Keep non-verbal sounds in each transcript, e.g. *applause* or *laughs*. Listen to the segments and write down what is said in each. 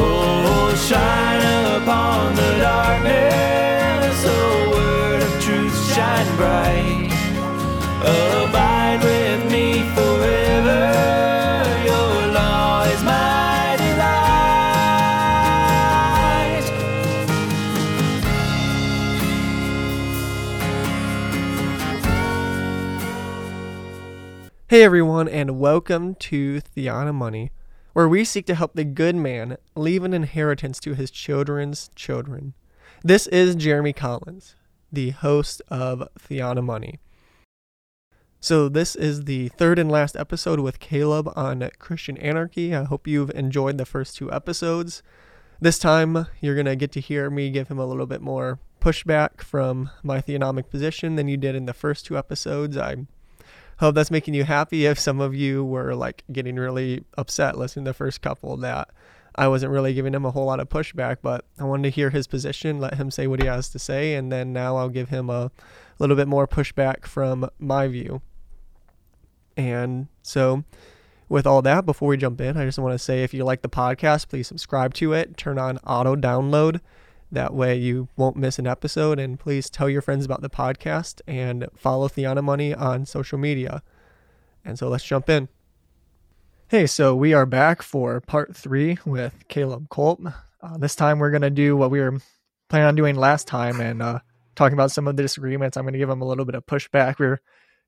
Oh, shine upon the darkness. Word of truth, shine bright. Abide with me forever. Your law is my delight. Hey everyone, and welcome to Theonomoney, where we seek to help the good man leave an inheritance to his children's children. This is Jeremy Collins, the host of Theonomoney. So, this is the third and last episode with Caleb on Christian anarchy. I hope you've enjoyed the first two episodes. This time, you're going to get to hear me give him a little bit more pushback from my theonomic position than you did in the first two episodes. I hope that's making you happy if some of you were like getting really upset listening to the first couple that I wasn't really giving him a whole lot of pushback, but I wanted to hear his position, let him say what he has to say, and then now I'll give him a little bit more pushback from my view. And so, with all that, before we jump in, I just want to say if you like the podcast, please subscribe to it, turn on auto download. That way you won't miss an episode. And please tell your friends about the podcast and follow Theonomoney on social media. And so let's jump in. Hey, so we are back for part three with Caleb Culp. Uh, this time we're going to do what we were planning on doing last time and uh, talking about some of the disagreements. I'm going to give him a little bit of pushback. We were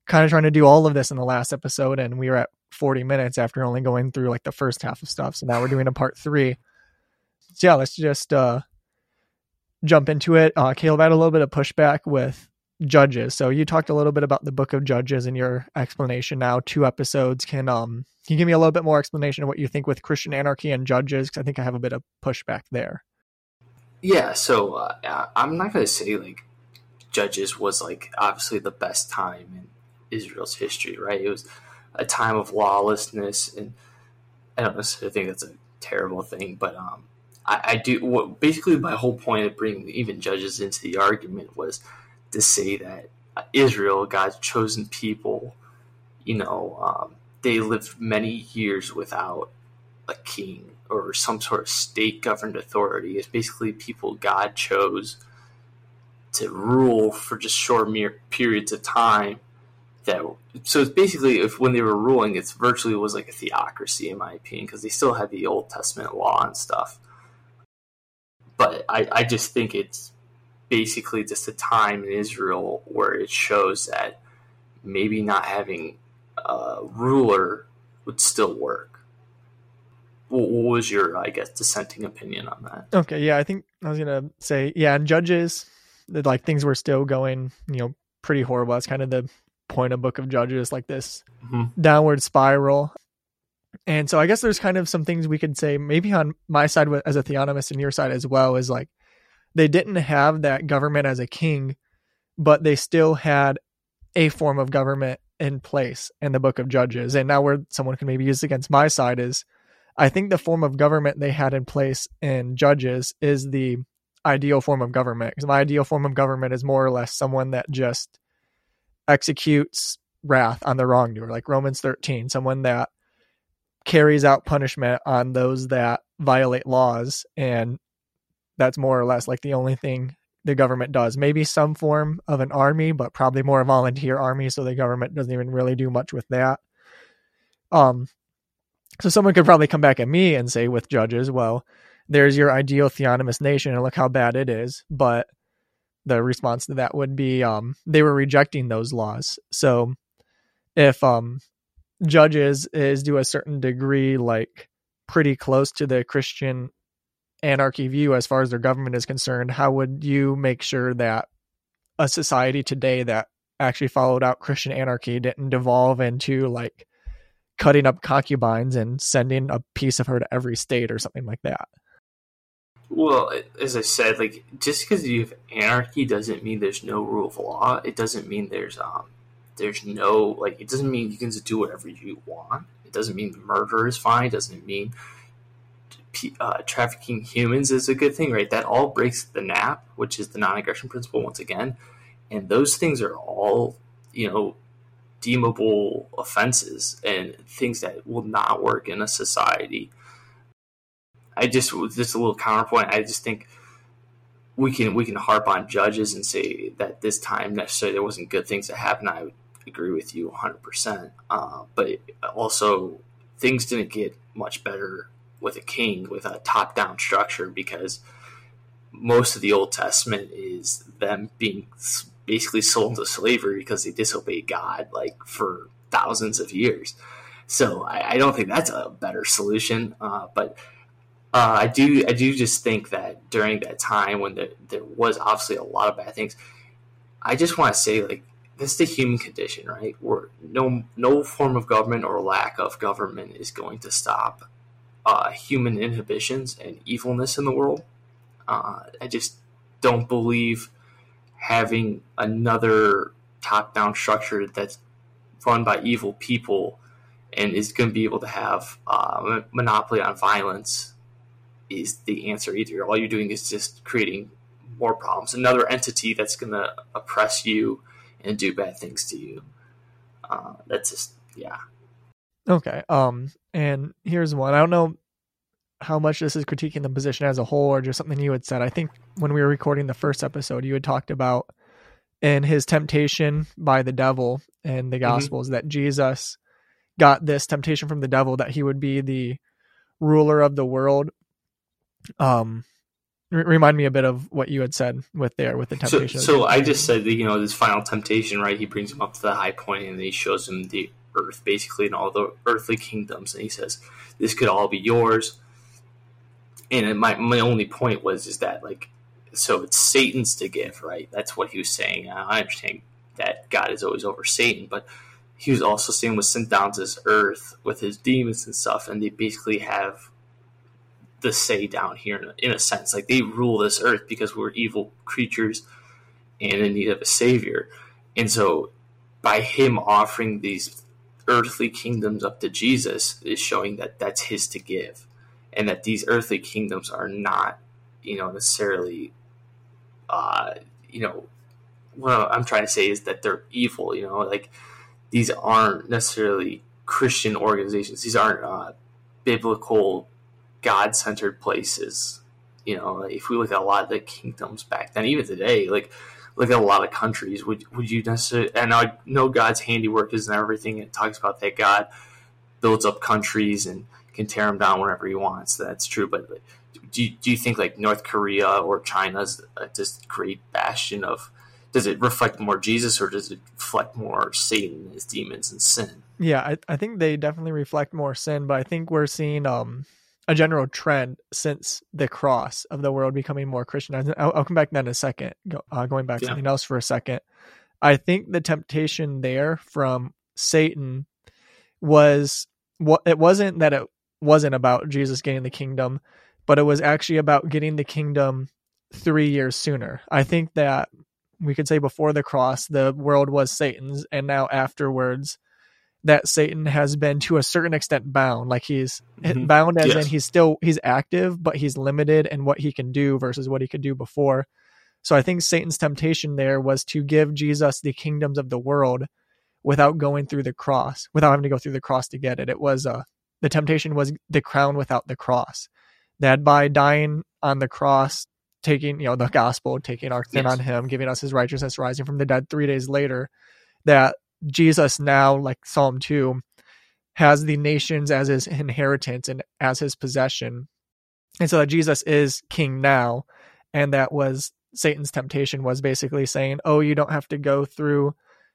kind of trying to do all of this in the last episode, and we were at 40 minutes after only going through like the first half of stuff. So now we're doing a part three. So yeah, let's just uh, jump into it. Uh, Caleb had a little bit of pushback with Judges. So you talked a little bit about the book of Judges in your explanation now. Two episodes. Can um can you give me a little bit more explanation of what you think with Christian anarchy and Judges? Because I think I have a bit of pushback there. Yeah, so uh, I'm not going to say like Judges was like obviously the best time in Israel's history, right? It was a time of lawlessness, and I don't necessarily think that's a terrible thing, but um, I, I do. What basically my whole point of bringing even Judges into the argument was to say that Israel, God's chosen people, you know, um, they lived many years without a king or some sort of state governed authority. It's basically people God chose to rule for just short mere periods of time. That so it's basically if when they were ruling, it's virtually was like a theocracy in my opinion because they still had the Old Testament law and stuff. But I, I just think it's basically just a time in Israel where it shows that maybe not having a ruler would still work. What was your, I guess, dissenting opinion on that? Okay, yeah, I think I was gonna say, yeah, and Judges, that like things were still going, you know, pretty horrible. That's kind of the point of Book of Judges, like this Mm-hmm. downward spiral. And so I guess there's kind of some things we could say, maybe on my side as a theonomist and your side as well, is like they didn't have that government as a king, but they still had a form of government in place in the book of Judges. And now where someone can maybe use against my side is I think the form of government they had in place in Judges is the ideal form of government. Because my ideal form of government is more or less someone that just executes wrath on the wrongdoer, like Romans 13, someone that carries out punishment on those that violate laws. And that's more or less like the only thing the government does. Maybe some form of an army, but probably more a volunteer army. So the government doesn't even really do much with that. Um, so someone could probably come back at me and say with judges, well, there's your ideal theonomous nation and look how bad it is. But the response to that would be um, they were rejecting those laws. So if um, judges is to a certain degree like pretty close to the Christian anarchy view as far as their government is concerned, how would you make sure that a society today that actually followed out Christian anarchy didn't devolve into like cutting up concubines and sending a piece of her to every state or something like that? Well, as I said, like just because you have anarchy doesn't mean there's no rule of law. It doesn't mean there's um there's no like it doesn't mean you can just do whatever you want. It doesn't mean murder is fine. It doesn't mean uh, trafficking humans is a good thing, right? That all breaks the NAP, which is the non-aggression principle once again, and those things are all you know deemable offenses and things that will not work in a society I just just a little counterpoint. I just think we can we can harp on judges and say that this time necessarily there wasn't good things that happened. I would agree with you 100. Uh, percent But also things didn't get much better with a king with a top down structure because most of the Old Testament is them being basically sold into slavery because they disobeyed God like for thousands of years. So I, I don't think that's a better solution. Uh, but uh, I do I do just think that during that time when there, there was obviously a lot of bad things, I just want to say like this is the human condition, right? Where no no form of government or lack of government is going to stop uh, human inhibitions and evilness in the world. Uh, I just don't believe having another top down structure that's run by evil people and is going to be able to have uh, monopoly on violence is the answer either. All you're doing is just creating more problems, another entity that's going to oppress you and do bad things to you. Uh, that's just yeah. Okay. Um. And here's one. I don't know how much this is critiquing the position as a whole or just something you had said. I think when we were recording the first episode, you had talked about in his temptation by the devil in the mm-hmm. Gospels mm-hmm. that Jesus got this temptation from the devil that he would be the ruler of the world. Um, r- remind me a bit of what you had said with there with the temptation. So, so I just said that you know this final temptation, right? He brings him up to the high point and he shows him the earth, basically, and all the earthly kingdoms, and he says, "This could all be yours." and my my only point was is that like so it's Satan's to give, right? That's what he was saying. I understand that God is always over Satan, but he was also saying was sent down to this earth with his demons and stuff, and they basically have the say down here in a, in a sense. Like they rule this earth because we're evil creatures and in need of a savior. And so by him offering these earthly kingdoms up to Jesus is showing that that's his to give and that these earthly kingdoms are not, you know, necessarily, uh, you know, what I'm trying to say is that they're evil. You know, like these aren't necessarily Christian organizations. These aren't uh, biblical, God-centered places. You know, if we look at a lot of the kingdoms back then, even today, like look at a lot of countries, would would you necessarily? And I know God's handiwork is and everything. It talks about that God builds up countries and can tear them down whenever he wants. That's true. But do you, do you think like North Korea or China's just great bastion of? Does it reflect more Jesus or does it reflect more Satan, his demons, and sin? Yeah, I, I think they definitely reflect more sin, but I think we're seeing um a general trend since the cross of the world becoming more Christianized. I'll, I'll come back to that in a second. Go, uh, going back to something else for a second. I think the temptation there from Satan was what it wasn't that it wasn't about Jesus getting the kingdom, but it was actually about getting the kingdom three years sooner. I think that we could say before the cross, the world was Satan's, and now afterwards, that Satan has been to a certain extent bound. Like he's mm-hmm. bound as yes. in he's still he's active, but he's limited in what he can do versus what he could do before. So I think Satan's temptation there was to give Jesus the kingdoms of the world without going through the cross, without having to go through the cross to get it. It was a the temptation was the crown without the cross. That by dying on the cross, taking, you know, the gospel, taking our sin yes. on him, giving us his righteousness, rising from the dead three days later, that Jesus now, like Psalm 2, has the nations as his inheritance and as his possession. And so that Jesus is king now. And that was Satan's temptation was basically saying, oh, you don't have to go through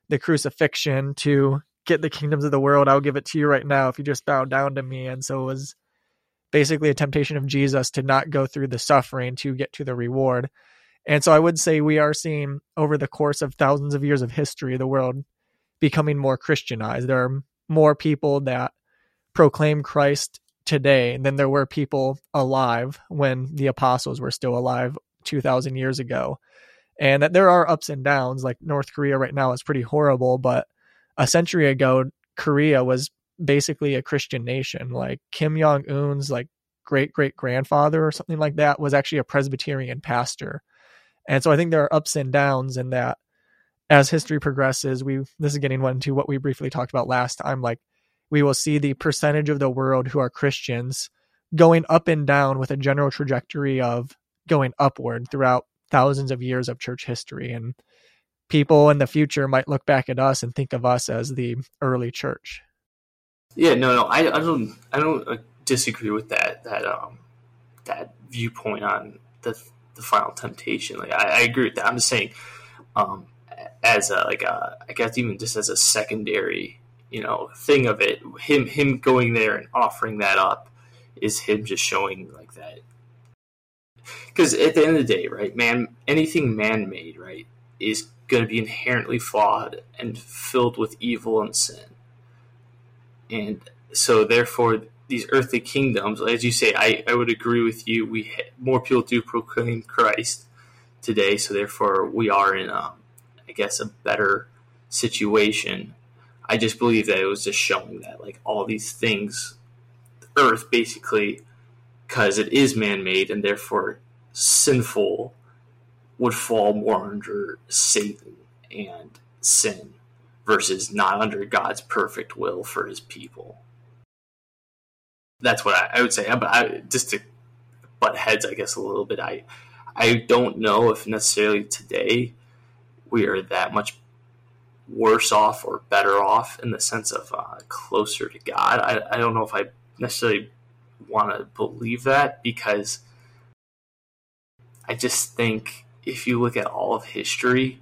the crucifixion to get the kingdoms of the world. I'll give it to you right now if you just bow down to me. And so it was basically a temptation of Jesus to not go through the suffering to get to the reward. And so I would say we are seeing over the course of thousands of years of history, the world becoming more Christianized. There are more people that proclaim Christ today than there were people alive when the apostles were still alive 2,000 years ago. And that there are ups and downs. Like North Korea right now is pretty horrible, but a century ago, Korea was basically a Christian nation. Like Kim Jong Un's like great great grandfather or something like that was actually a Presbyterian pastor. And so I think there are ups and downs in that as history progresses, we this is getting into what we briefly talked about last time. Like we will see the percentage of the world who are Christians going up and down with a general trajectory of going upward throughout thousands of years of church history. And people in the future might look back at us and think of us as the early church. Yeah, no, no, I, I don't, I don't uh, disagree with that that um that viewpoint on the the final temptation. Like, I, I agree with that. I'm just saying, um, as a like a, I guess even just as a secondary, you know, thing of it, him him going there and offering that up is him just showing like that. Because at the end of the day, right, man, anything man made, right, is going to be inherently flawed and filled with evil and sin. And so, therefore, these earthly kingdoms, as you say, I, I would agree with you. We more people do proclaim Christ today, so therefore we are in, um, I guess, a better situation. I just believe that it was just showing that like all these things, Earth basically, because it is man-made and therefore sinful, would fall more under Satan and sin versus not under God's perfect will for His people that's what I, I would say. But I, just to butt heads, I guess a little bit. I I don't know if necessarily today we are that much worse off or better off in the sense of uh, closer to God. I, I don't know if I necessarily want to believe that because I just think if you look at all of history,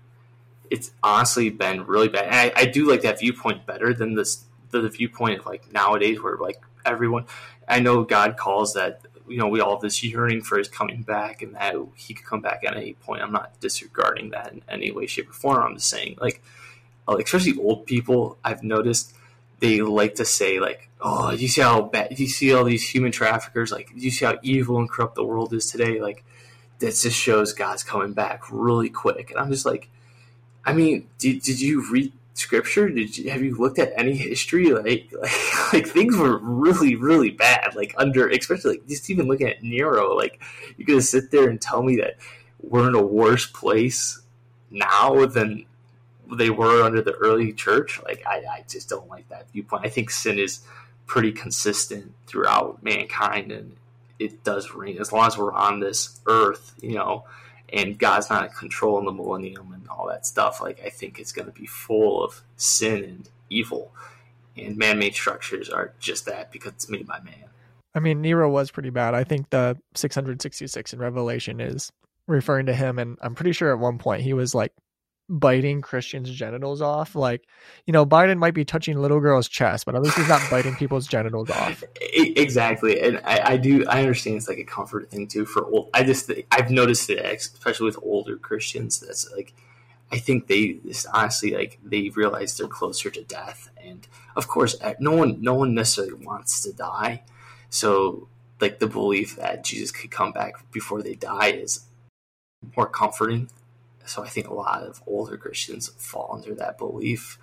it's honestly been really bad. And I, I do like that viewpoint better than this the viewpoint of like nowadays where like everyone. I know God calls that you know we all have this yearning for His coming back, and that He could come back at any point. I'm not disregarding that in any way, shape, or form. I'm just saying, like, especially old people, I've noticed they like to say like, "Oh, you see how bad? You see all these human traffickers? Like, you see how evil and corrupt the world is today? Like, that just shows God's coming back really quick." And I'm just like, I mean, did, did you read scripture? Did you have you looked at any history? Like, *laughs* like, like things were really, really bad. Like under, especially like just even looking at Nero, like you could sit there and tell me that we're in a worse place now than they were under the early church. Like I, I just don't like that viewpoint. I think sin is pretty consistent throughout mankind, and it does reign as long as we're on this earth. You know and God's not in control in the millennium and all that stuff, like I think it's going to be full of sin and evil. And man-made structures are just that because it's made by man. I mean, Nero was pretty bad. I think the 666 in Revelation is referring to him, and I'm pretty sure at one point he was like biting Christians' genitals off. Like, you know, Biden might be touching little girls' chest, but at least he's not biting people's genitals off. *laughs* Exactly, and I, I, do. I understand it's like a comfort thing too for old. I just I've noticed it, especially with older Christians. That's like, I think they just honestly like they realize they're closer to death, and of course, no one no one necessarily wants to die. So, like the belief that Jesus could come back before they die is more comforting so I think a lot of older Christians fall under that belief,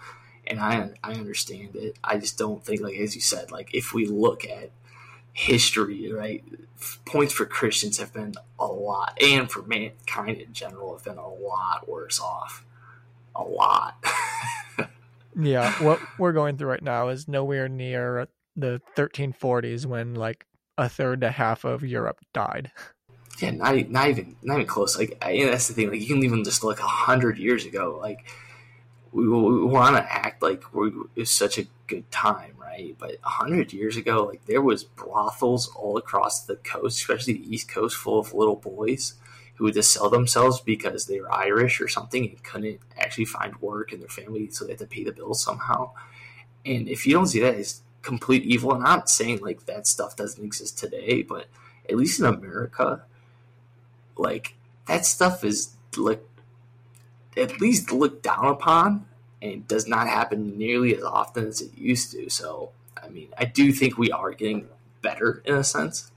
and I I understand it. I just don't think like as you said, like if we look at history, right, points for Christians have been a lot, and for mankind in general have been a lot worse off, a lot. *laughs* yeah, what we're going through right now is nowhere near the 1340s when like a third to half of Europe died *laughs* yeah, not not even not even close. Like I, that's the thing. Like you can even just look a hundred years ago. Like we, we want to act like we, it was such a good time, right? But a hundred years ago, like there was brothels all across the coast, especially the East Coast, full of little boys who would just sell themselves because they were Irish or something and couldn't actually find work in their family, so they had to pay the bills somehow. And if you don't see that as complete evil, and I'm not saying like that stuff doesn't exist today, but at least in America, like that stuff is like at least looked down upon and does not happen nearly as often as it used to. So, I mean, I do think we are getting better in a sense,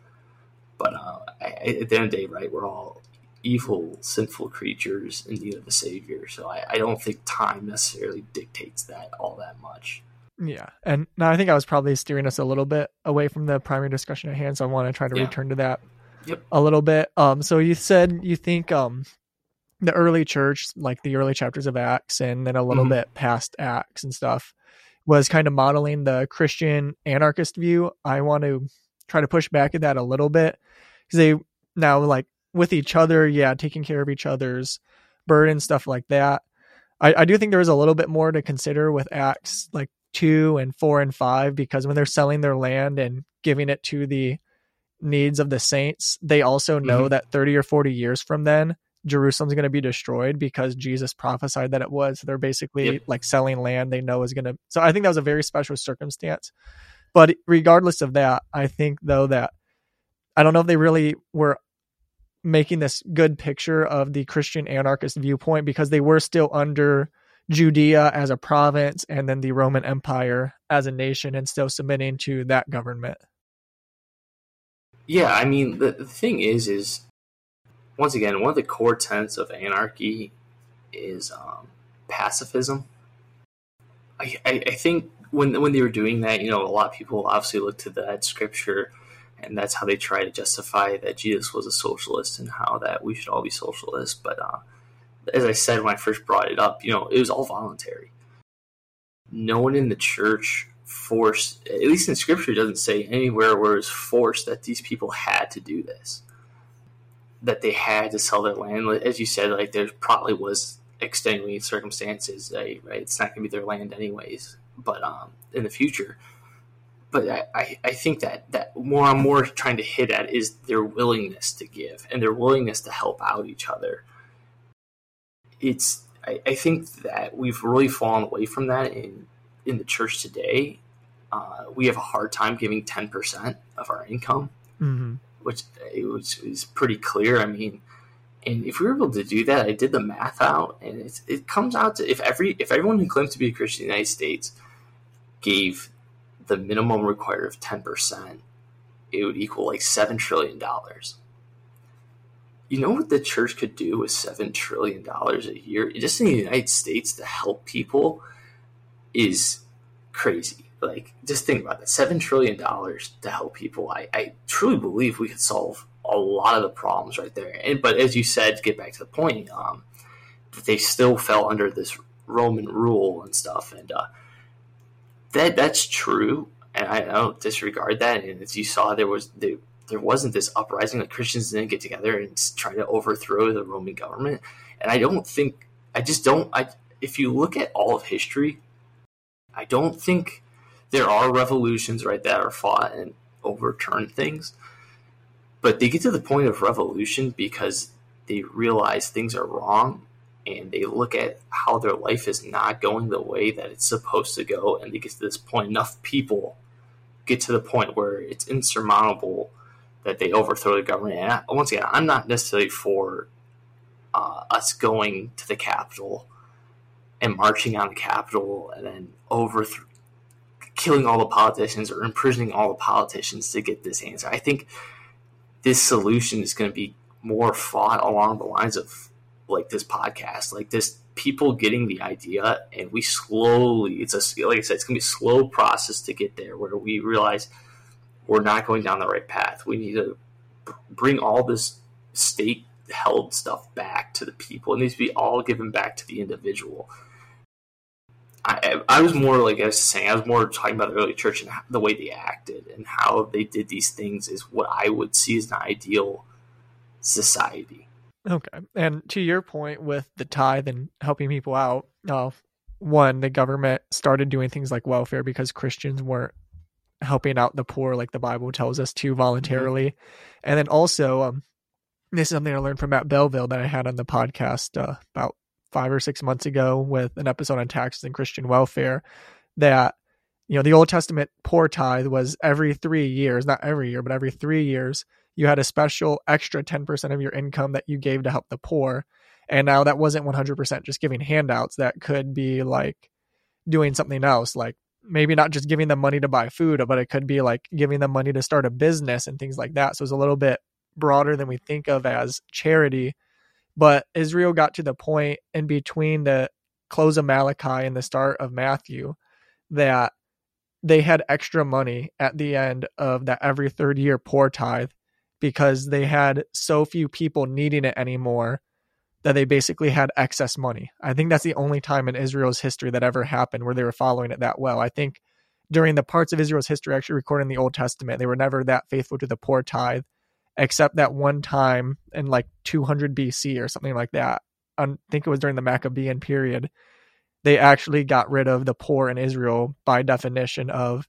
but uh, I, at the end of the day, right, we're all evil, sinful creatures in need of a savior. So, I, I don't think time necessarily dictates that all that much. Yeah, and now I think I was probably steering us a little bit away from the primary discussion at hand, so I want to try to yeah. return to that yep. a little bit. Um, so you said you think um, the early church, like the early chapters of Acts, and then a little mm-hmm. bit past Acts and stuff, was kind of modeling the Christian anarchist view. I want to try to push back at that a little bit because they now like with each other, yeah, taking care of each other's burden, stuff like that. I, I do think there is a little bit more to consider with Acts like two and four and five because when they're selling their land and giving it to the needs of the saints, they also know mm-hmm. that 30 or 40 years from then, Jerusalem's going to be destroyed because Jesus prophesied that it was. They're basically yep. like selling land they know is going to. So I think that was a very special circumstance. But regardless of that, I think though that I don't know if they really were making this good picture of the Christian anarchist viewpoint because they were still under Judea as a province and then the Roman Empire as a nation and still submitting to that government. Yeah, I mean the, the thing is is once again one of the core tenets of anarchy is um, pacifism. I, I, I think when when they were doing that, you know, a lot of people obviously look to that scripture, and that's how they try to justify that Jesus was a socialist and how that we should all be socialists. But uh, as I said when I first brought it up, you know, it was all voluntary. No one in the church forced, at least in scripture, doesn't say anywhere where it's forced that these people had to do this, that they had to sell their land. As you said, like there probably was extenuating circumstances, right? It's not going to be their land anyways, but um, in the future. But I, I, think that, that more I'm more trying to hit at is their willingness to give and their willingness to help out each other it's I, I, think that we've really fallen away from that in in the church today. Uh, we have a hard time giving ten percent of our income, mm-hmm. which is pretty clear. I mean, and if we were able to do that, I did the math out, and it it comes out to if every if everyone who claims to be a Christian in the United States gave the minimum required of ten percent, it would equal like seven trillion dollars you know what the church could do with seven trillion dollars a year just in the United States to help people is crazy. Like, just think about that seven trillion dollars to help people. I, I truly believe we could solve a lot of the problems right there. And but as you said, to get back to the point, um, they still fell under this Roman rule and stuff, and uh, that that's true. And I don't disregard that. And as you saw, there was the there wasn't this uprising. Like Christians didn't get together and try to overthrow the Roman government. And I don't think I just don't. I if you look at all of history, I don't think there are revolutions right that are fought and overturn things. But they get to the point of revolution because they realize things are wrong and they look at how their life is not going the way that it's supposed to go and they get to this point enough people get to the point where it's insurmountable that they overthrow the government. And once again, I'm not necessarily for uh, us going to the Capitol and marching on the Capitol and then overthrow killing all the politicians or imprisoning all the politicians to get this answer. I think this solution is going to be more fought along the lines of like this podcast, like this people getting the idea, and we slowly. It's a like I said, it's going to be a slow process to get there, where we realize we're not going down the right path. We need to bring all this state held stuff back to the people. It needs to be all given back to the individual. I, I was more like I was saying, I was more talking about the early church and the way they acted and how they did these things is what I would see as an ideal society. Okay. And to your point with the tithe and helping people out, uh, one, the government started doing things like welfare because Christians weren't helping out the poor, like the Bible tells us to voluntarily. Mm-hmm. And then also, um, this is something I learned from Matt Belleville that I had on the podcast uh, about five or six months ago with an episode on taxes and Christian welfare. That you know the Old Testament poor tithe was every three years, not every year, but every three years, you had a special extra ten percent of your income that you gave to help the poor. And now that wasn't one hundred percent just giving handouts. That could be like doing something else, like maybe not just giving them money to buy food, but it could be like giving them money to start a business and things like that. So it's a little bit broader than we think of as charity. But Israel got to the point in between the close of Malachi and the start of Matthew that they had extra money at the end of that every third year poor tithe because they had so few people needing it anymore that they basically had excess money. I think that's the only time in Israel's history that ever happened where they were following it that well. I think during the parts of Israel's history actually recorded in the Old Testament, they were never that faithful to the poor tithe, except that one time in like 200 BC or something like that. I think it was during the Maccabean period. They actually got rid of the poor in Israel by definition of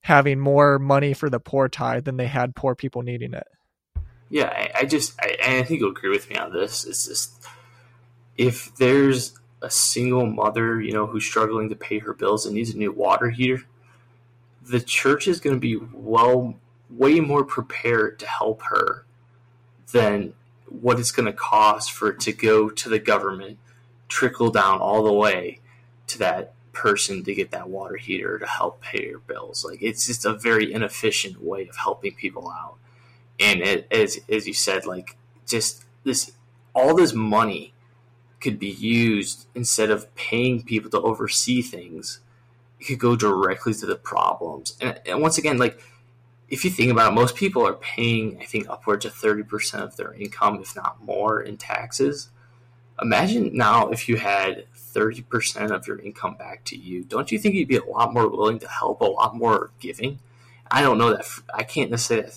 having more money for the poor tithe than they had poor people needing it. Yeah, I, I just, I, I think you'll agree with me on this. It's just, if there's a single mother, you know, who's struggling to pay her bills and needs a new water heater, the church is going to be well, way more prepared to help her than what it's going to cost for it to go to the government, trickle down all the way to that person to get that water heater to help pay your bills. Like it's just a very inefficient way of helping people out. And it, as as you said, like just this all this money could be used instead of paying people to oversee things. It could go directly to the problems. And, and once again, like if you think about it, most people are paying, I think, upwards of 30% of their income, if not more, in taxes. Imagine now if you had 30% of your income back to you. Don't you think you'd be a lot more willing to help, a lot more giving? I don't know that. I can't necessarily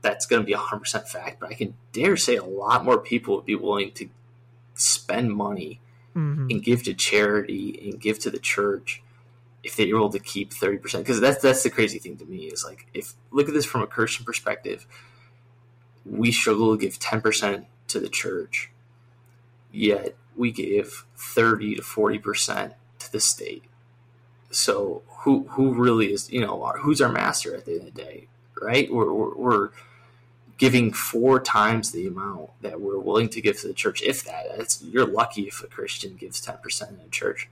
that's going to be 100% fact, but I can dare say a lot more people would be willing to spend money mm-hmm. and give to charity and give to the church if they're able to keep 30% because that's that's the crazy thing to me is like if look at this from a christian perspective we struggle to give 10% to the church yet we give 30 to 40% to the state so who who really is you know who's our master at the end of the day right we're, we're, we're giving four times the amount that we're willing to give to the church. If that, you're lucky if a Christian gives ten percent in a church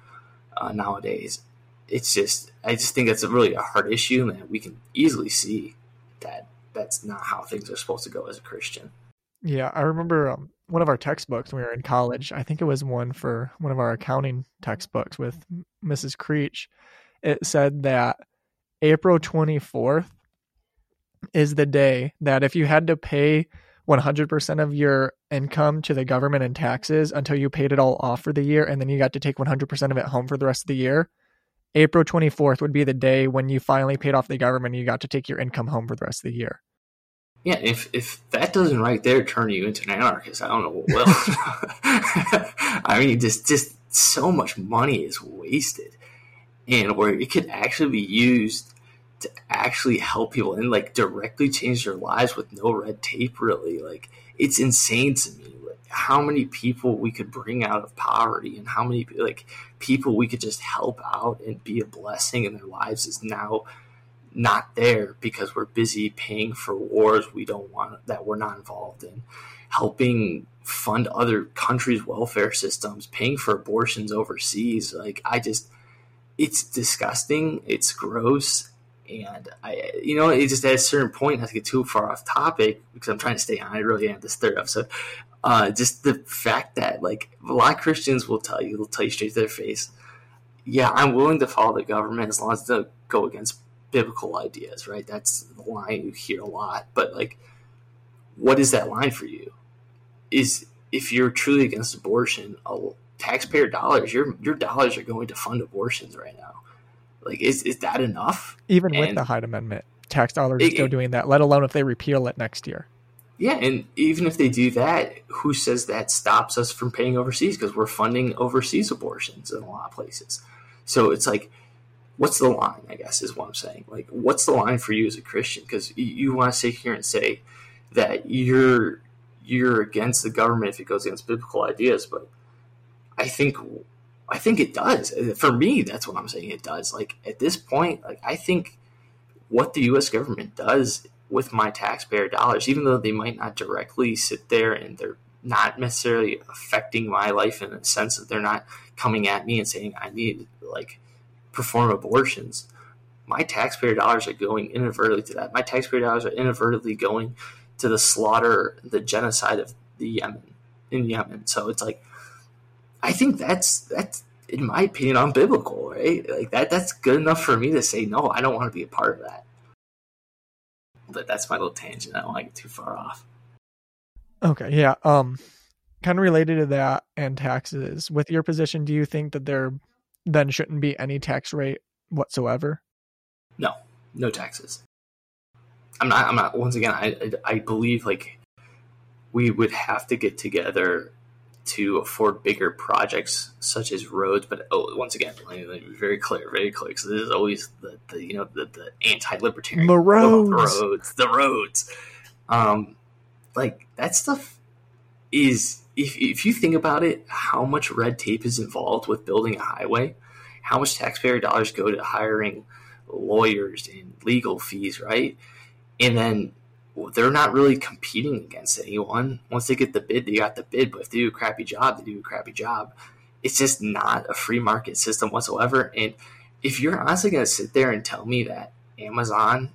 uh, nowadays. It's just, I just think that's a really a hard issue, and we can easily see that that's not how things are supposed to go as a Christian. Yeah, I remember um, one of our textbooks when we were in college. I think it was one for one of our accounting textbooks with Mrs. Creech. It said that April twenty fourth is the day that if you had to pay 100% of your income to the government in taxes until you paid it all off for the year and then you got to take 100% of it home for the rest of the year, April 24th would be the day when you finally paid off the government and you got to take your income home for the rest of the year. Yeah, if if that doesn't right there turn you into an anarchist, I don't know what will. *laughs* I mean, just just so much money is wasted, and where it could actually be used to actually help people and like directly change their lives with no red tape really like it's insane to me how many people we could bring out of poverty and how many like people we could just help out and be a blessing in their lives is now not there because we're busy paying for wars we don't want that we're not involved in helping fund other countries welfare systems paying for abortions overseas like i just it's disgusting it's gross and I, you know, it just at a certain point, not to get too far off topic because I'm trying to stay on. I really am this third episode. Uh, just the fact that like a lot of Christians will tell you, they'll tell you straight to their face, yeah, I'm willing to follow the government as long as they go against biblical ideas, right? That's the line you hear a lot. But like, what is that line for you? Is if you're truly against abortion, taxpayer dollars, your your dollars are going to fund abortions right now. Like, is is that enough? Even and with the Hyde Amendment, tax dollars it, are still doing that. Let alone if they repeal it next year. Yeah, and even if they do that, who says that stops us from paying overseas? Because we're funding overseas abortions in a lot of places. So it's like, what's the line? I guess is what I'm saying. Like, what's the line for you as a Christian? Because you, want to sit here and say that you're you're against the government if it goes against biblical ideas, but I think I think it does. For me, that's what I'm saying. It does. Like at this point, like I think what the U.S. government does with my taxpayer dollars, even though they might not directly sit there and they're not necessarily affecting my life in the sense that they're not coming at me and saying I need like perform abortions. My taxpayer dollars are going inadvertently to that. My taxpayer dollars are inadvertently going to the slaughter, the genocide of the Yemen in Yemen. So it's like I think that's that's in my opinion unbiblical, right? Like that that's good enough for me to say no, I don't want to be a part of that. But that's my little tangent. I don't want to get too far off. Okay, yeah. Um kind of related to that and taxes. With your position, do you think that there then shouldn't be any tax rate whatsoever? No, no taxes. I'm not. I'm not. Once again, I I believe like we would have to get together to afford bigger projects such as roads. But oh, once again, let me, let me be very clear, very clear, because this is always the, the you know the, the anti-libertarian The roads. the roads, the roads. Um, like that stuff is if if you think about it, how much red tape is involved with building a highway, how much taxpayer dollars go to hiring lawyers and legal fees, right? And then they're not really competing against anyone. Once they get the bid, they got the bid. But if they do a crappy job, they do a crappy job. It's just not a free market system whatsoever. And if you're honestly going to sit there and tell me that Amazon,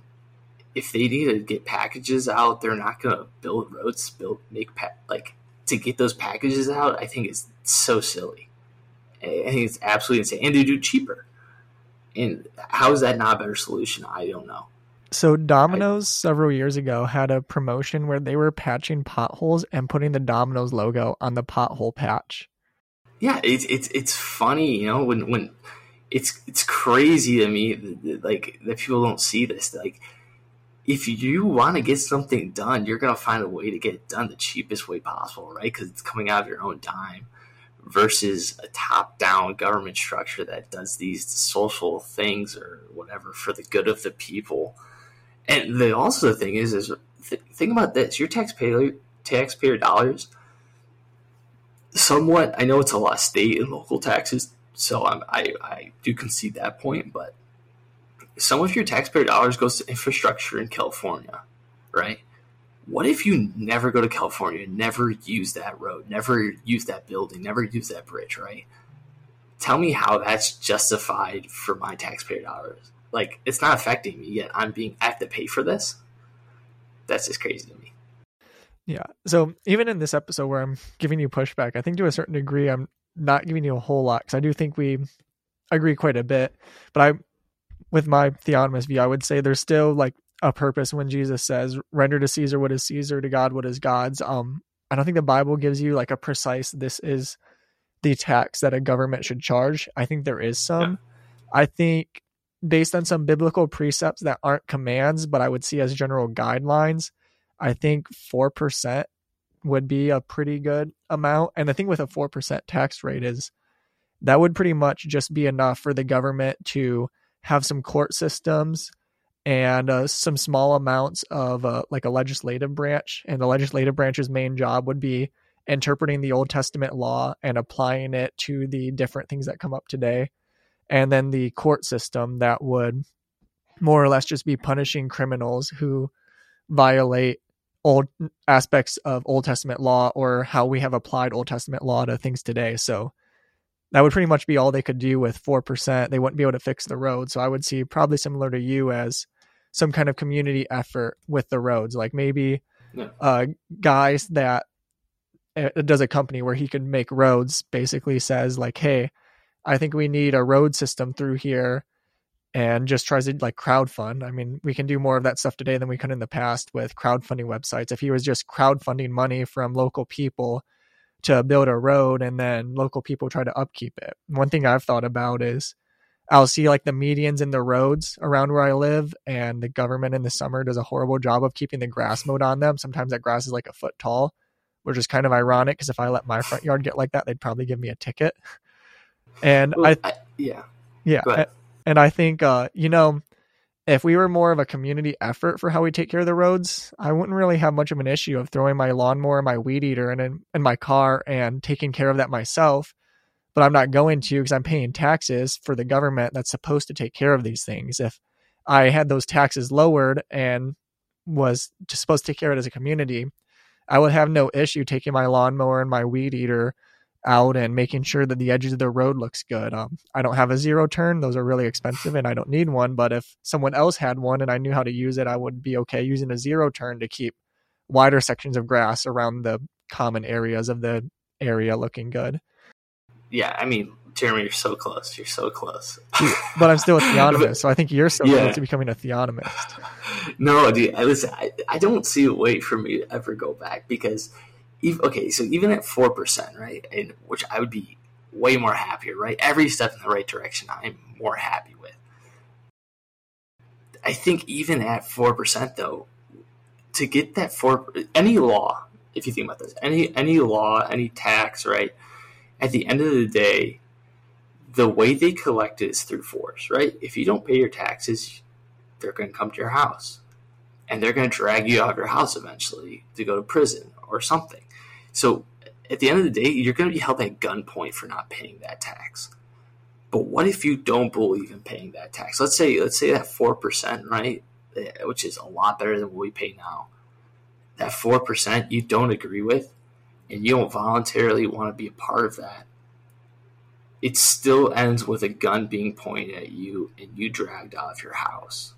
if they need to get packages out, they're not going to build roads, build make pa- like to get those packages out. I think it's so silly. I think it's absolutely insane, and they do cheaper. And how is that not a better solution? I don't know. So Domino's several years ago had a promotion where they were patching potholes and putting the Domino's logo on the pothole patch. Yeah, it's it's it's funny, you know, when when it's it's crazy to me like that people don't see this. Like, if you want to get something done, you're gonna find a way to get it done the cheapest way possible, right? Because it's coming out of your own dime versus a top-down government structure that does these social things or whatever for the good of the people. And the also the thing is, is th- think about this: your taxpayer taxpayer dollars. Somewhat, I know it's a lot of state and local taxes, so I'm, I I do concede that point. But some of your taxpayer dollars goes to infrastructure in California, right? What if you never go to California, never use that road, never use that building, never use that bridge, right? Tell me how that's justified for my taxpayer dollars like it's not affecting me yet. I'm being I have to pay for this. That's just crazy to me. Yeah. So even in this episode where I'm giving you pushback, I think to a certain degree I'm not giving you a whole lot because I do think we agree quite a bit. But I, with my theonomist view, I would say there's still like a purpose when Jesus says, "Render to Caesar what is Caesar, to God what is God's." Um, I don't think the Bible gives you like a precise this is the tax that a government should charge. I think there is some. Yeah. I think based on some biblical precepts that aren't commands, but I would see as general guidelines, I think 4% would be a pretty good amount. And the thing with a 4% tax rate is that would pretty much just be enough for the government to have some court systems and uh, some small amounts of uh, like a legislative branch. And the legislative branch's main job would be interpreting the Old Testament law and applying it to the different things that come up today and then the court system that would more or less just be punishing criminals who violate old aspects of Old Testament law or how we have applied Old Testament law to things today. So that would pretty much be all they could do with 4%. They wouldn't be able to fix the road. So I would see probably similar to you as some kind of community effort with the roads. Like maybe yeah. uh, guys that uh, does a company where he could make roads basically says like, hey, I think we need a road system through here and just tries to like crowdfund. I mean, we can do more of that stuff today than we could in the past with crowdfunding websites. If he was just crowdfunding money from local people to build a road and then local people try to upkeep it. One thing I've thought about is I'll see like the medians in the roads around where I live, and the government in the summer does a horrible job of keeping the grass mowed on them. Sometimes that grass is like a foot tall, which is kind of ironic because if I let my front yard get like that, they'd probably give me a ticket. *laughs* And well, I, I, yeah, yeah, and I think uh, you know, if we were more of a community effort for how we take care of the roads, I wouldn't really have much of an issue of throwing my lawnmower, my weed eater, and in, in my car and taking care of that myself. But I'm not going to because I'm paying taxes for the government that's supposed to take care of these things. If I had those taxes lowered and was just supposed to take care of it as a community, I would have no issue taking my lawnmower and my weed eater out and making sure that the edges of the road looks good. Um, I don't have a zero turn; those are really expensive, and I don't need one. But if someone else had one and I knew how to use it, I would be okay using a zero turn to keep wider sections of grass around the common areas of the area looking good. Yeah, I mean, Jeremy, you're so close. You're so close. but I'm still a *laughs* theonomist, so I think you're so yeah. close to becoming a theonomist. *laughs* No, dude. Listen, I, I don't see a way for me to ever go back because okay, so even at four percent, right, and which I would be way more happier, right? Every step in the right direction, I'm more happy with. I think even at four percent though, to get that four any law, if you think about this, any any law, any tax, right? At the end of the day, the way they collect it is through force, right? If you don't pay your taxes, they're going to come to your house and they're going to drag you out of your house eventually to go to prison or something. So at the end of the day, you're going to be held at gunpoint for not paying that tax. But what if you don't believe in paying that tax? Let's say let's say that four percent, right, eh, which is a lot better than what we pay now. That four percent you don't agree with, and you don't voluntarily want to be a part of that. It still ends with a gun being pointed at you and you dragged out of your house.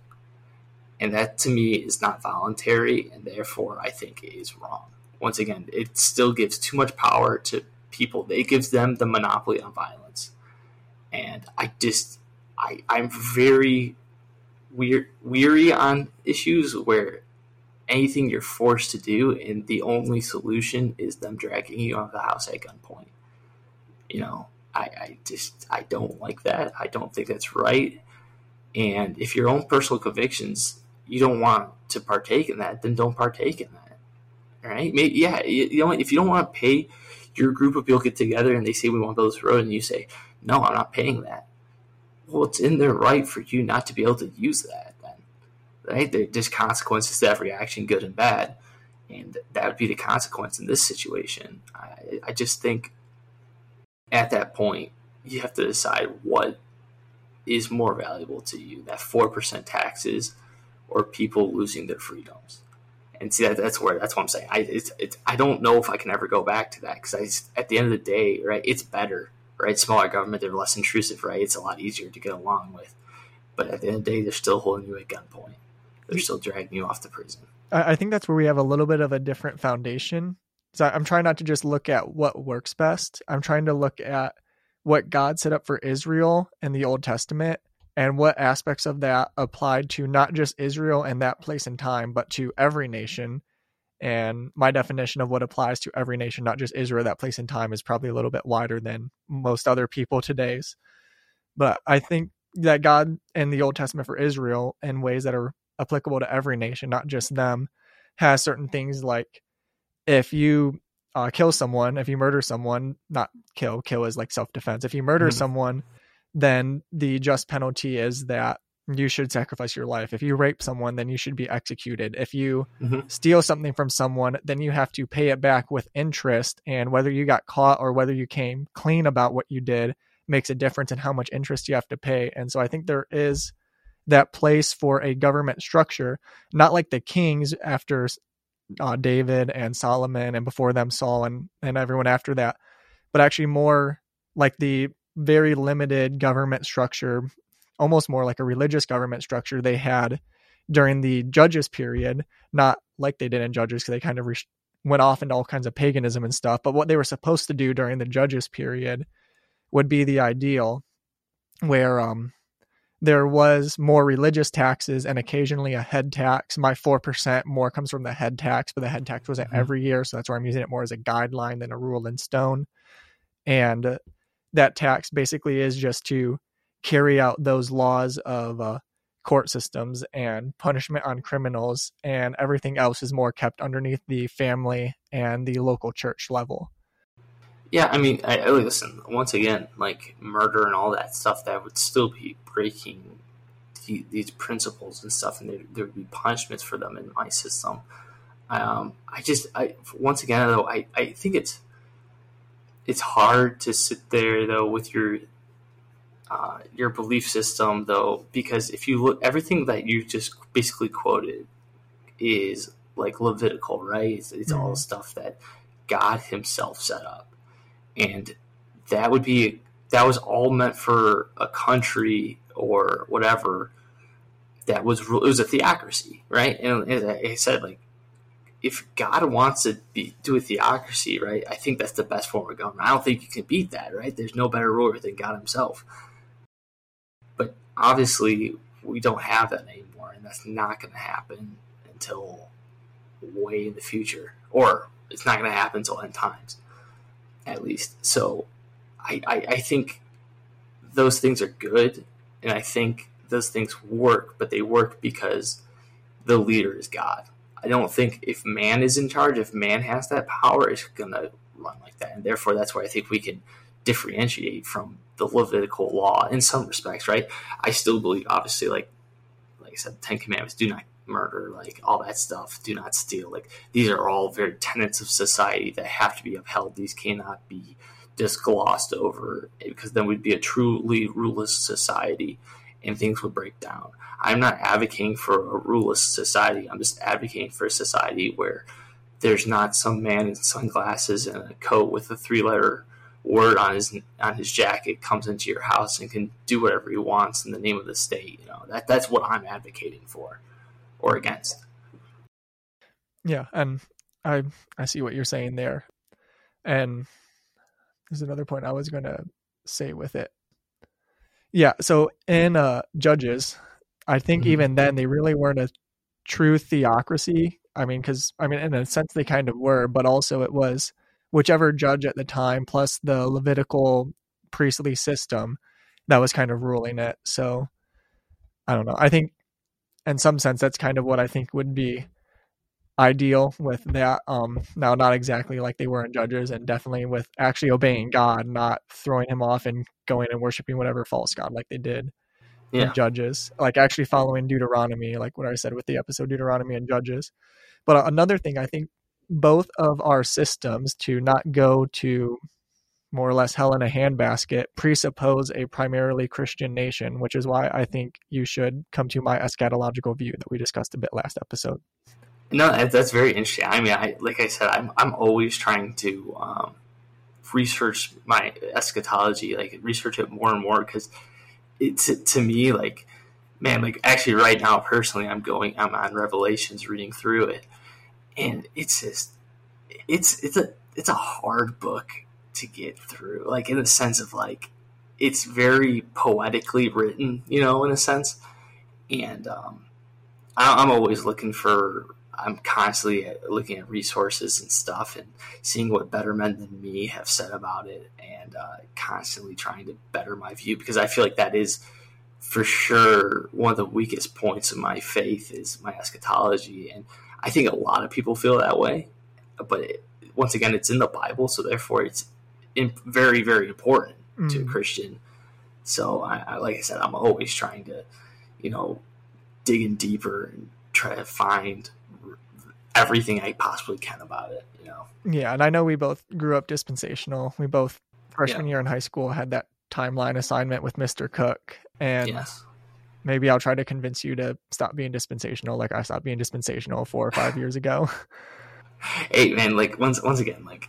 And that to me is not voluntary, and therefore I think it is wrong. Once again, it still gives too much power to people. It gives them the monopoly on violence. And I just, I, I'm very weary on issues where anything you're forced to do, and the only solution is them dragging you out of the house at gunpoint. You know, I, I just, I don't like that. I don't think that's right. And if your own personal convictions you don't want to partake in that, then don't partake in that. Right? Maybe, yeah, you, know, if you don't want to pay, your group of people get together and they say we want to build this road, and you say, no, I'm not paying that. Well, it's in their right for you not to be able to use that. Then, right? There's consequences to every action, good and bad, and that would be the consequence in this situation. I, I just think at that point you have to decide what is more valuable to you that 4% taxes or people losing their freedoms. And see that that's where that's what I'm saying. I it's, it's I don't know if I can ever go back to that because at the end of the day, right? It's better, right? Smaller government, they're less intrusive, right? It's a lot easier to get along with. But at the end of the day, they're still holding you at gunpoint. They're still dragging you off to prison. I think that's where we have a little bit of a different foundation. So I'm trying not to just look at what works best. I'm trying to look at what God set up for Israel in the Old Testament and what aspects of that applied to not just Israel and that place and time, but to every nation. And my definition of what applies to every nation, not just Israel, that place and time, is probably a little bit wider than most other people today's. But I think that God in the Old Testament for Israel, in ways that are applicable to every nation, not just them, has certain things like if you uh, kill someone, if you murder someone, not kill, kill is like self defense. If you murder mm-hmm. someone, then the just penalty is that you should sacrifice your life. If you rape someone, then you should be executed. If you mm-hmm. steal something from someone, then you have to pay it back with interest. And whether you got caught or whether you came clean about what you did makes a difference in how much interest you have to pay. And so I think there is that place for a government structure, not like the kings after uh, David and Solomon and before them Saul and, and everyone after that, but actually more like the very limited government structure, almost more like a religious government structure they had during the judges period, not like they did in judges because they kind of re- went off into all kinds of paganism and stuff. But what they were supposed to do during the judges period would be the ideal, where um, there was more religious taxes and occasionally a head tax. My 4% more comes from the head tax, but the head tax wasn't mm-hmm. every year. So that's why I'm using it more as a guideline than a rule in stone. And that tax basically is just to carry out those laws of uh, court systems and punishment on criminals, and everything else is more kept underneath the family and the local church level. Yeah, I mean, I, I listen once again, like murder and all that stuff. That would still be breaking the, these principles and stuff, and there, would be punishments for them in my system. Um, I just, I once again though, I, I think it's it's hard to sit there though with your uh, your belief system though because if you look everything that you just basically quoted is like Levitical, right? It's, it's mm-hmm. all stuff that God Himself set up, and that would be that was all meant for a country or whatever that was it was a theocracy, right? And as I said, like if God wants to be, do a theocracy, right, I think that's the best form of government. I don't think you can beat that, right? There's no better ruler than God Himself. But obviously, we don't have that anymore, and that's not going to happen until way in the future, or it's not going to happen until end times, at least. So, I, I, I think those things are good, and I think those things work, but they work because the leader is God. I don't think if man is in charge, if man has that power, it's gonna run like that, and therefore that's why I think we can differentiate from the Levitical law in some respects, right? I still believe, obviously, like like I said, Ten Commandments: do not murder, like all that stuff, do not steal. Like these are all very tenets of society that have to be upheld. These cannot be just glossed over because then we'd be a truly ruleless society and things would break down. I'm not advocating for a ruleless society. I'm just advocating for a society where there's not some man in sunglasses and a coat with a three letter word on his on his jacket comes into your house and can do whatever he wants in the name of the state. You know that that's what I'm advocating for or against. Yeah, and I I see what you're saying there, and there's another point I was going to say with it. Yeah, so in uh, Judges, I think mm-hmm. even then they really weren't a true theocracy. I mean, because I mean, in a sense they kind of were, but also it was whichever judge at the time plus the Levitical priestly system that was kind of ruling it. So I don't know. I think in some sense that's kind of what I think would be ideal with that. Um, now not exactly like they were in Judges, and definitely with actually obeying God, not throwing him off and going and worshiping whatever false god like they did yeah. in Judges. Like actually following Deuteronomy, like what I said with the episode Deuteronomy and Judges. But another thing I think both of our systems to not go to more or less hell in a handbasket presuppose a primarily Christian nation, which is why I think you should come to my eschatological view that we discussed a bit last episode. No, that's very interesting. I mean, I, like I said, I'm I'm always trying to um, research my eschatology, like research it more and more because it's to me like, man, like actually right now personally, I'm going, I'm on Revelations, reading through it, and it's just, it's it's a it's a hard book to get through, like in the sense of like, it's very poetically written, you know, in a sense, and um, I, I'm always looking for I'm constantly looking at resources and stuff and seeing what better men than me have said about it and uh, constantly trying to better my view because I feel like that is for sure one of the weakest points of my faith is my eschatology and I think a lot of people feel that way but it, once again it's in the Bible so therefore it's in, very very important mm. to a mm. Christian so I, I, like I said I'm always trying to you know dig in deeper and try to find everything I possibly can about it. You know. Yeah, and I know we both grew up dispensational. We both freshman yeah. year in high school had that timeline assignment with Mr. Cook, and yes. maybe I'll try to convince you to stop being dispensational, like I stopped being dispensational four or five *laughs* years ago. hey man, like once once again, like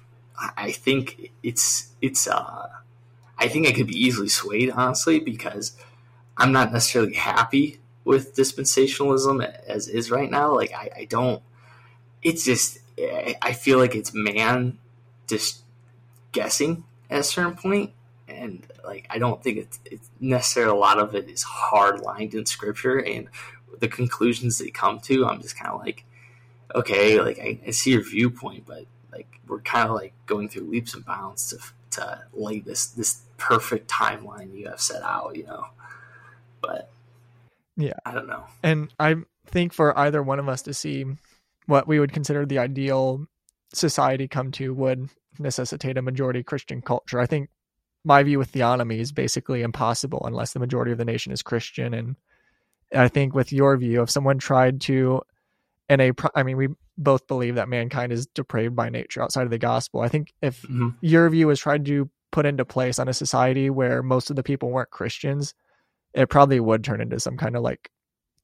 I think it's it's uh I think I could be easily swayed honestly because I'm not necessarily happy with dispensationalism as is right now. Like I, I don't it's just I feel like it's man just guessing at a certain point, and like I don't think it's, it's necessarily a lot of it is hard lined in scripture, and the conclusions they come to, I'm just kind of like, okay, like I, I see your viewpoint, but like we're kind of like going through leaps and bounds to to lay this this perfect timeline you have set out, you know. But yeah, I don't know. And I think for either one of us to see what we would consider the ideal society come to would necessitate a majority Christian culture. I think my view with theonomy is basically impossible unless the majority of the nation is Christian. And I think with your view, if someone tried to, in a, I mean, we both believe that mankind is depraved by nature outside of the gospel. I think if mm-hmm. your view was tried to put into place on a society where most of the people weren't Christians, it probably would turn into some kind of like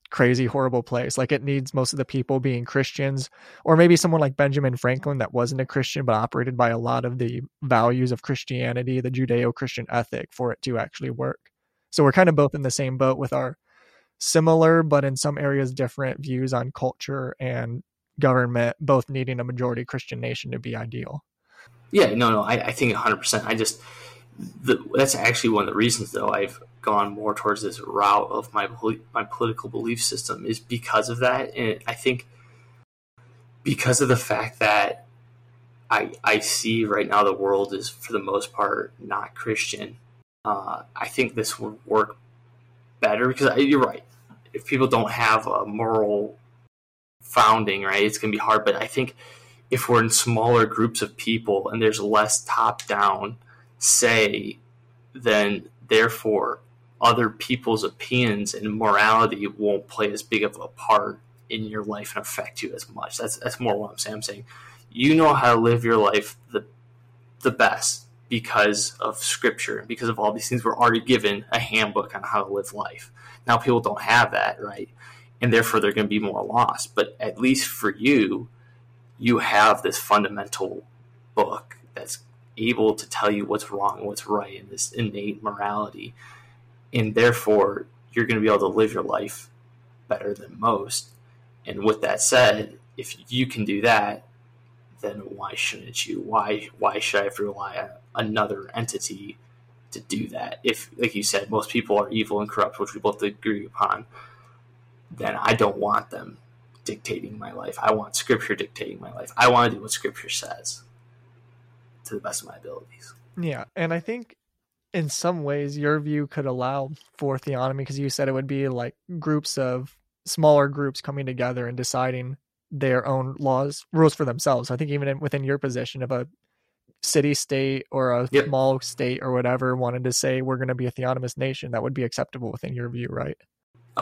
crazy horrible place. Like it needs most of the people being christians or maybe someone like benjamin franklin that wasn't a christian but operated by a lot of the values of christianity the judeo-christian ethic for it to actually work. So we're kind of both in the same boat with our similar but in some areas different views on culture and government both needing a majority christian nation to be ideal. Yeah no no i, I think 100% i just the, that's actually one of the reasons though I've gone more towards this route of my my political belief system is because of that, and I think because of the fact that I I see right now the world is for the most part not Christian. Uh, I think this would work better because you're right. If people don't have a moral founding, right, it's going to be hard. But I think if we're in smaller groups of people and there's less top down say, then therefore other people's opinions and morality won't play as big of a part in your life and affect you as much. That's that's more what I'm saying. I'm saying you know how to live your life the the best because of scripture and because of all these things we're already given a handbook on how to live life. Now people don't have that, right? And therefore they're going to be more lost. But at least for you, you have this fundamental book that's able to tell you what's wrong and what's right in this innate morality. And therefore you're going to be able to live your life better than most. And with that said, if you can do that, then why shouldn't you? Why why should I have to rely on another entity to do that? If, like you said, most people are evil and corrupt, which we both agree upon, then I don't want them dictating my life. I want Scripture dictating my life. I want to do what Scripture says to the best of my abilities. Yeah, and I think in some ways your view could allow for theonomy because you said it would be like groups of smaller groups coming together and deciding their own laws rules for themselves. I think even within your position of a city state or a yep. small state or whatever wanted to say we're going to be a theonomous nation, that would be acceptable within your view, right?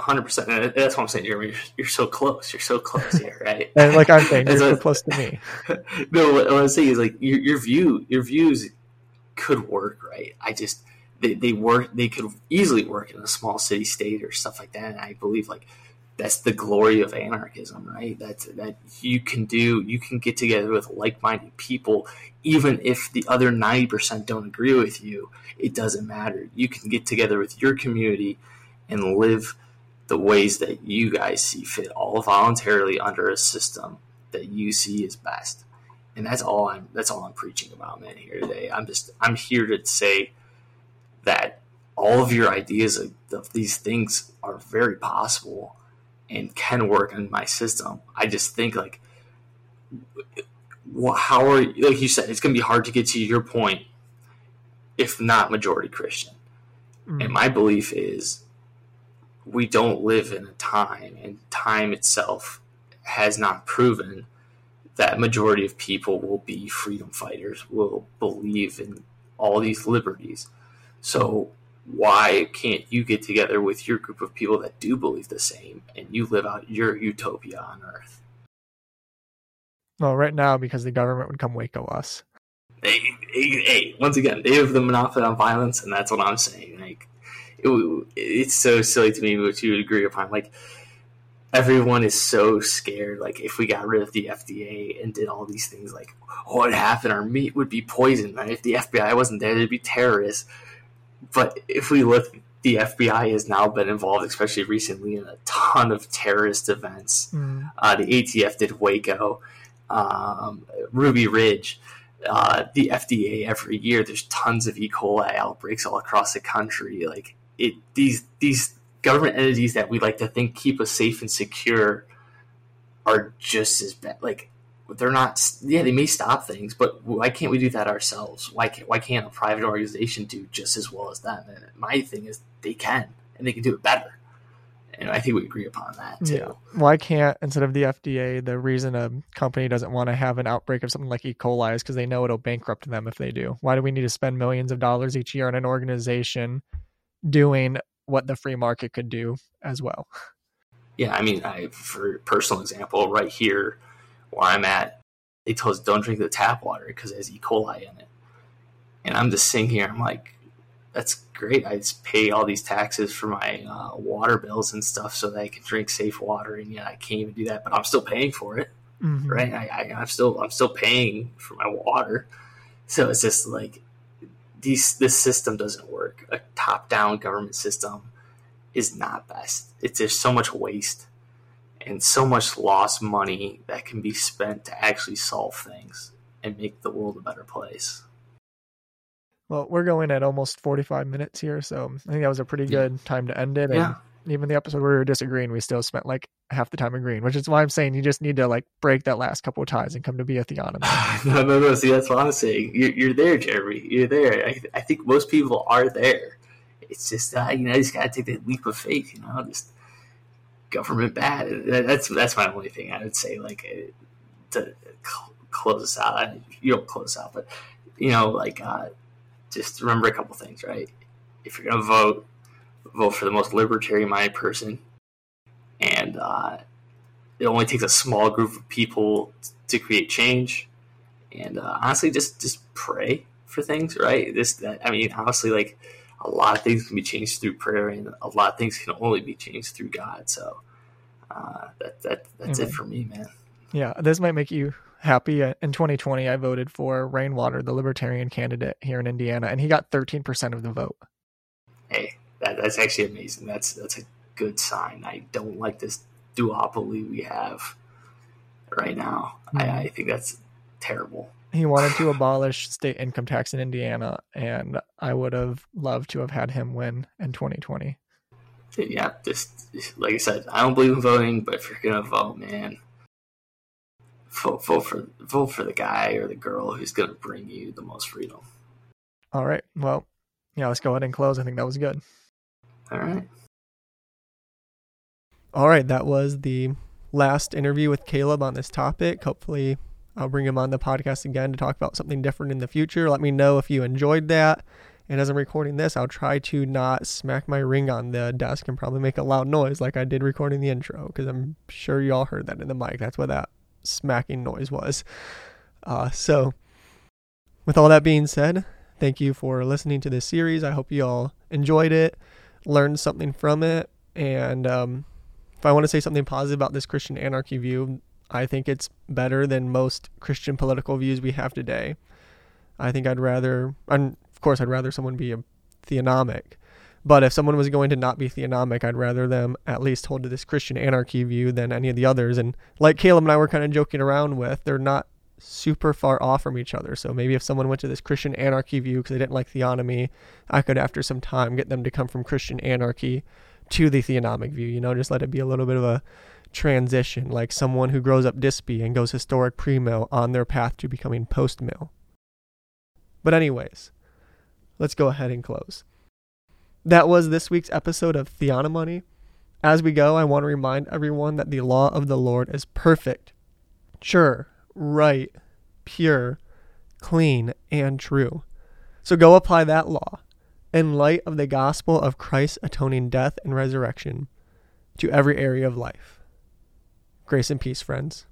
Hundred percent. That's what I'm saying, Jeremy. You're, you're, so close. You're so close here, right? *laughs* and like I'm saying, *laughs* you're so close to me. *laughs* no, what, what I'm saying is like your, your view, your views could work, right? I just they, they work. They could easily work in a small city state or stuff like that. And I believe like that's the glory of anarchism, right? That's that you can do. You can get together with like-minded people, even if the other ninety percent don't agree with you. It doesn't matter. You can get together with your community and live the ways that you guys see fit, all voluntarily under a system that you see is best. And that's all I'm. That's all I'm preaching about, man. Here today, I'm just. I'm here to say that all of your ideas of, of these things are very possible and can work in my system. I just think like, how are you, like you said, it's going to be hard to get to your point if not majority Christian. Mm. And my belief is we don't live in a time, and time itself has not proven that majority of people will be freedom fighters, will believe in all these liberties. So why can't you get together with your group of people that do believe the same and you live out your utopia on earth? Well, right now, because the government would come Waco us. Hey, hey, hey, once again, they have the monopoly on violence, and that's what I'm saying. It, it's so silly to me, which you would agree upon. Like, everyone is so scared. Like, if we got rid of the FDA and did all these things, like, what happened? Our meat would be poisoned. Right? If the FBI wasn't there, there'd be terrorists but if we look, the FBI has now been involved, especially recently, in a ton of terrorist events. Mm. Uh, the ATF did Waco, um, Ruby Ridge. Uh, the FDA every year, there's tons of E. coli outbreaks all across the country. Like it, these these government entities that we like to think keep us safe and secure are just as bad. Like they're not yeah they may stop things but why can't we do that ourselves? Why can't why can't a private organization do just as well as them? And my thing is they can and they can do it better. And i think we agree upon that too. Yeah. why can't instead of the fda the reason a company doesn't want to have an outbreak of something like e. coli is because they know it'll bankrupt them if they do. Why do we need to spend millions of dollars each year on an organization doing what the free market could do as well yeah i mean I, for personal example right here where I'm at, they told us don't drink the tap water because it has E. coli in it. And I'm just sitting here, I'm like, that's great. I just pay all these taxes for my uh, water bills and stuff so that I can drink safe water, and yet I can't even do that. But I'm still paying for it, mm-hmm. right? I, I, I'm still I'm still paying for my water. So it's just like these this system doesn't work. A top down government system is not best. It's there's so much waste and so much lost money that can be spent to actually solve things and make the world a better place. Well, we're going at almost 45 minutes here, so I think that was a pretty good time to end it. And yeah. even the episode where we were disagreeing, we still spent like half the time agreeing, which is why I'm saying you just need to like break that last couple of ties and come to be a theonomist. *sighs* no, no, no. See, that's what I'm saying. You're, you're there, Jeremy. You're there. I, I think most people are there it's just uh, you know, you just gotta take that leap of faith. You know, just government bad. That's that's my only thing I would say. Like uh, to close us out. You don't close out, but you know, like uh, just remember a couple things, right? If you're gonna vote, vote for the most libertarian-minded person, and uh, it only takes a small group of people to create change. And uh, honestly, just just pray for things, right? This, that, I mean, honestly, like a lot of things can be changed through prayer, and a lot of things can only be changed through God. So uh, that that that's it for me, man. Yeah, this might make you happy. Uh, in 2020, I voted for Rainwater, the Libertarian candidate here in Indiana, and he got 13% of the vote. Hey, that, that's actually amazing. That's that's a good sign. I don't like this duopoly we have right now. Mm-hmm. I, I think that's terrible. He wanted to *laughs* abolish state income tax in Indiana, and I would have loved to have had him win in 2020. Yeah, just like I said, I don't believe in voting, but if you're gonna vote, man, vote, vote for vote for the guy or the girl who's gonna bring you the most freedom. All right. Well, yeah, let's go ahead and close. I think that was good. All right. All right, that was the last interview with Caleb on this topic. Hopefully, I'll bring him on the podcast again to talk about something different in the future. Let me know if you enjoyed that. And as I'm recording this, I'll try to not smack my ring on the desk and probably make a loud noise like I did recording the intro because I'm sure you all heard that in the mic. That's what that smacking noise was. Uh, so, with all that being said, thank you for listening to this series. I hope you all enjoyed it, learned something from it, and um, if I want to say something positive about this Christian anarchy view, I think it's better than most Christian political views we have today. I think I'd rather, and of course, I'd rather someone be a theonomic. But if someone was going to not be theonomic, I'd rather them at least hold to this Christian anarchy view than any of the others. And like Caleb and I were kind of joking around with, they're not super far off from each other. So maybe if someone went to this Christian anarchy view because they didn't like theonomy, I could, after some time, get them to come from Christian anarchy to the theonomic view. You know, just let it be a little bit of a transition, like someone who grows up Dispy and goes historic pre-mill on their path to becoming post-mill. But anyways, let's go ahead and close. That was this week's episode of Theonomoney. As we go, I want to remind everyone that the law of the Lord is perfect, sure, right, pure, clean, and true. So go apply that law in light of the gospel of Christ's atoning death and resurrection to every area of life. Grace and peace, friends.